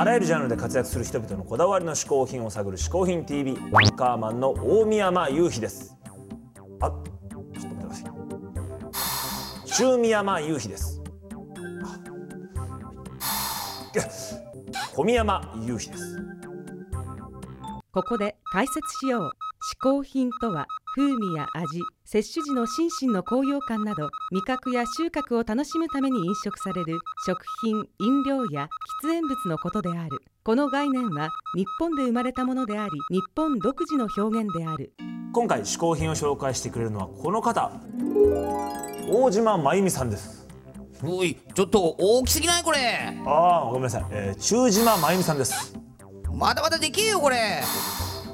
あらゆるジャンルで活躍する人々のこだわりの嗜好品を探る嗜好品 TV ワンカーマンの大宮山雄飛です。あちょっと待ってください。中宮山雄飛です小宮山雄飛です。ここで解説しよう。嗜好品とは風味や味、摂取時の心身の高揚感など味覚や収穫を楽しむために飲食される食品、飲料や喫煙物のことである。この概念は日本で生まれたものであり、日本独自の表現である。今回嗜好品を紹介してくれるのはこの方。大島真由美さんです。おいちょっと大きすぎない？これ。ああごめんなさい、えー、中島真由美さんです。まだまだできるよこれ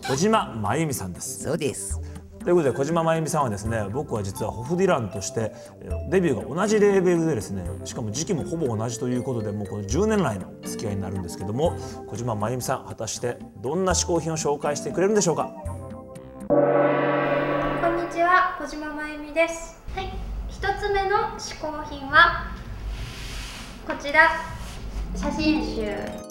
小島真由美さんです。そうです。ということで小島真由美さんはですね僕は実はホフディランとしてえーデビューが同じレーベルでですねしかも時期もほぼ同じということでもうこの10年来の付き合いになるんですけども小島真由美さん果たしてどんな嗜好品を紹介してくれるんでしょうか？こんにちは、小島真由美です。はい、一つ目の嗜好品はこちら。写真集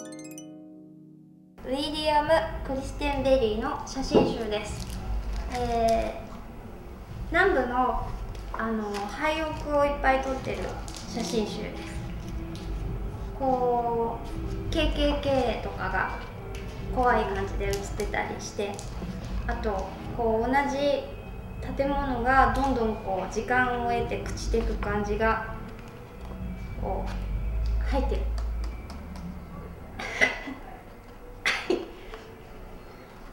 ウィリアム・クリステンベリーの写真集です。えー南部のあの廃屋をいっぱい撮ってる写真集です。こう KKK とかが怖い感じで写ってたりしてあとこう同じ建物がどんどんこう時間を得て朽ちていく感じがこう入って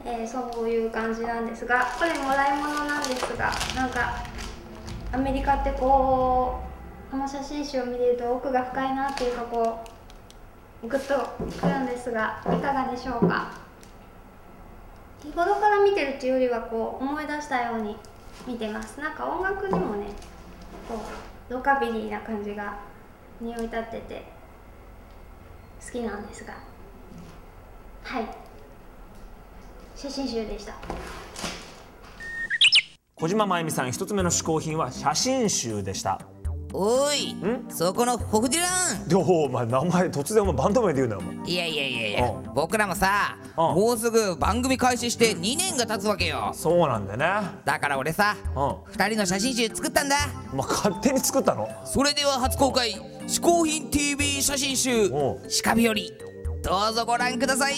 えーそういう感じなんですがこれもらい物なんですがなんかアメリカってこうこの写真集を見てると奥が深いなっていうかこうグッとくるんですがいかがでしょうか？日頃から見てるっていうよりはこう思い出したように見てます。なんか音楽にもねこうロカビリーな感じが匂い立ってて好きなんですが。はい。写真集でした。小島真由美さん一つ目の嗜好品は写真集でした。おいそこのホフディランでお前名前突然お前バンド名で言うなよお前。いやいやいやいやうん。僕らもさうん。もうすぐ番組開始して2年が経つわけよ。そうなんだよね。だから俺さうん。2人の写真集作ったんだ。お前勝手に作ったの？それでは初公開「嗜好品 TV 写真集鹿日和」どうぞご覧ください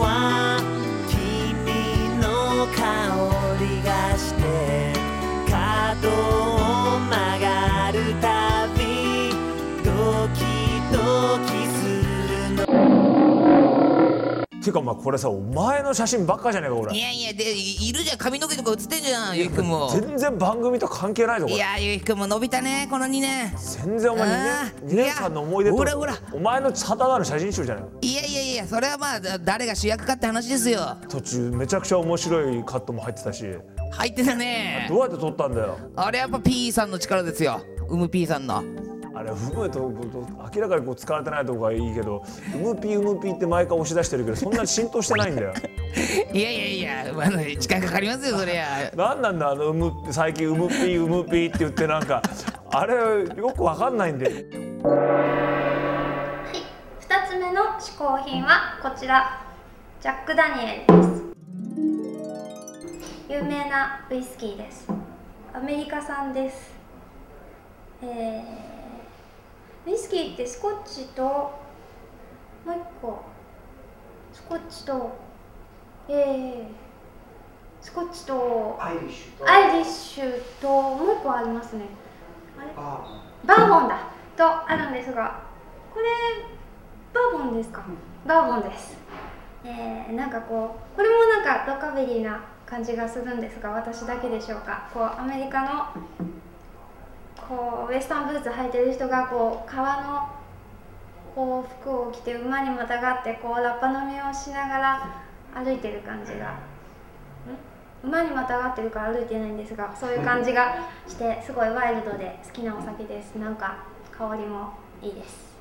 は君の香りがして角を曲がるたびドキドキするの。ていうかお前これさお前の写真ばっかじゃねえかこれ。いやいやでいいるじゃん。髪の毛とか写ってんじゃんゆうひくんも。全然番組と関係ないぞこれ。いやゆうひくんも伸びたねこの2年。全然お前2あー。年 ,2 年間の思い出といやほらほら。お前のただなる写真集じゃないの？いやいやそれはまあだ誰が主役かって話ですよ。途中めちゃくちゃ面白いカットも入ってたし。入ってたね。どうやって撮ったんだよ。あれやっぱ P さんの力ですよ。うむ P さんの。あれ含めと明らかにこう使われてないとこがいいけどうむぴーうむぴーって毎回押し出してるけどそんなに浸透してないんだよ。いやいやいやあの時間かかりますよそりゃ。なんなんだあのうむ最近うむぴーうむぴーって言ってなんか。あれよくわかんないんで。はい、2つ目の嗜好品はこちら。ジャック・ダニエルです。有名なウイスキーです。アメリカ産です。えー、ウイスキーってスコッチともう一個。スコッチとえー、スコッチとアイリッシュと。アイリッシュともう一個ありますね。あれ？ババーボンだ。とあるんですがこれバーボンですか、バーボンです、えー、なんかこうこれもなんかロカビリーな感じがするんですが私だけでしょうか？こうアメリカのこうウエスタンブーツ履いてる人がこう革のこう服を着て馬にまたがってこうラッパ飲みをしながら歩いてる感じが馬にまたがってるから歩いてないんですがそういう感じがしてすごいワイルドで好きなお酒です。なんか香りもいいです。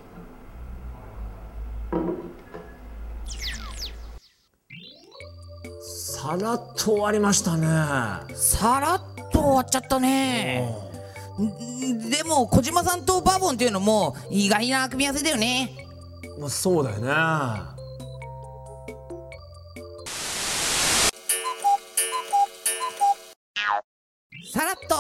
さらっと終わりましたね。さらっと終わっちゃったね。ん。でも小島さんとバーボンっていうのも意外な組み合わせだよね。まあそうだよね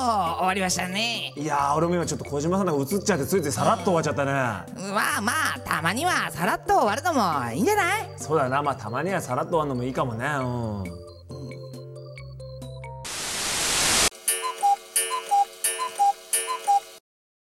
終わりましたね。いやー俺も今ちょっと小島さんが映っちゃってついついさらっと終わっちゃったね。まあまあたまにはさらっと終わるのもいいんじゃない？そうだなまあたまにはさらっと終わるのもいいかもね。うん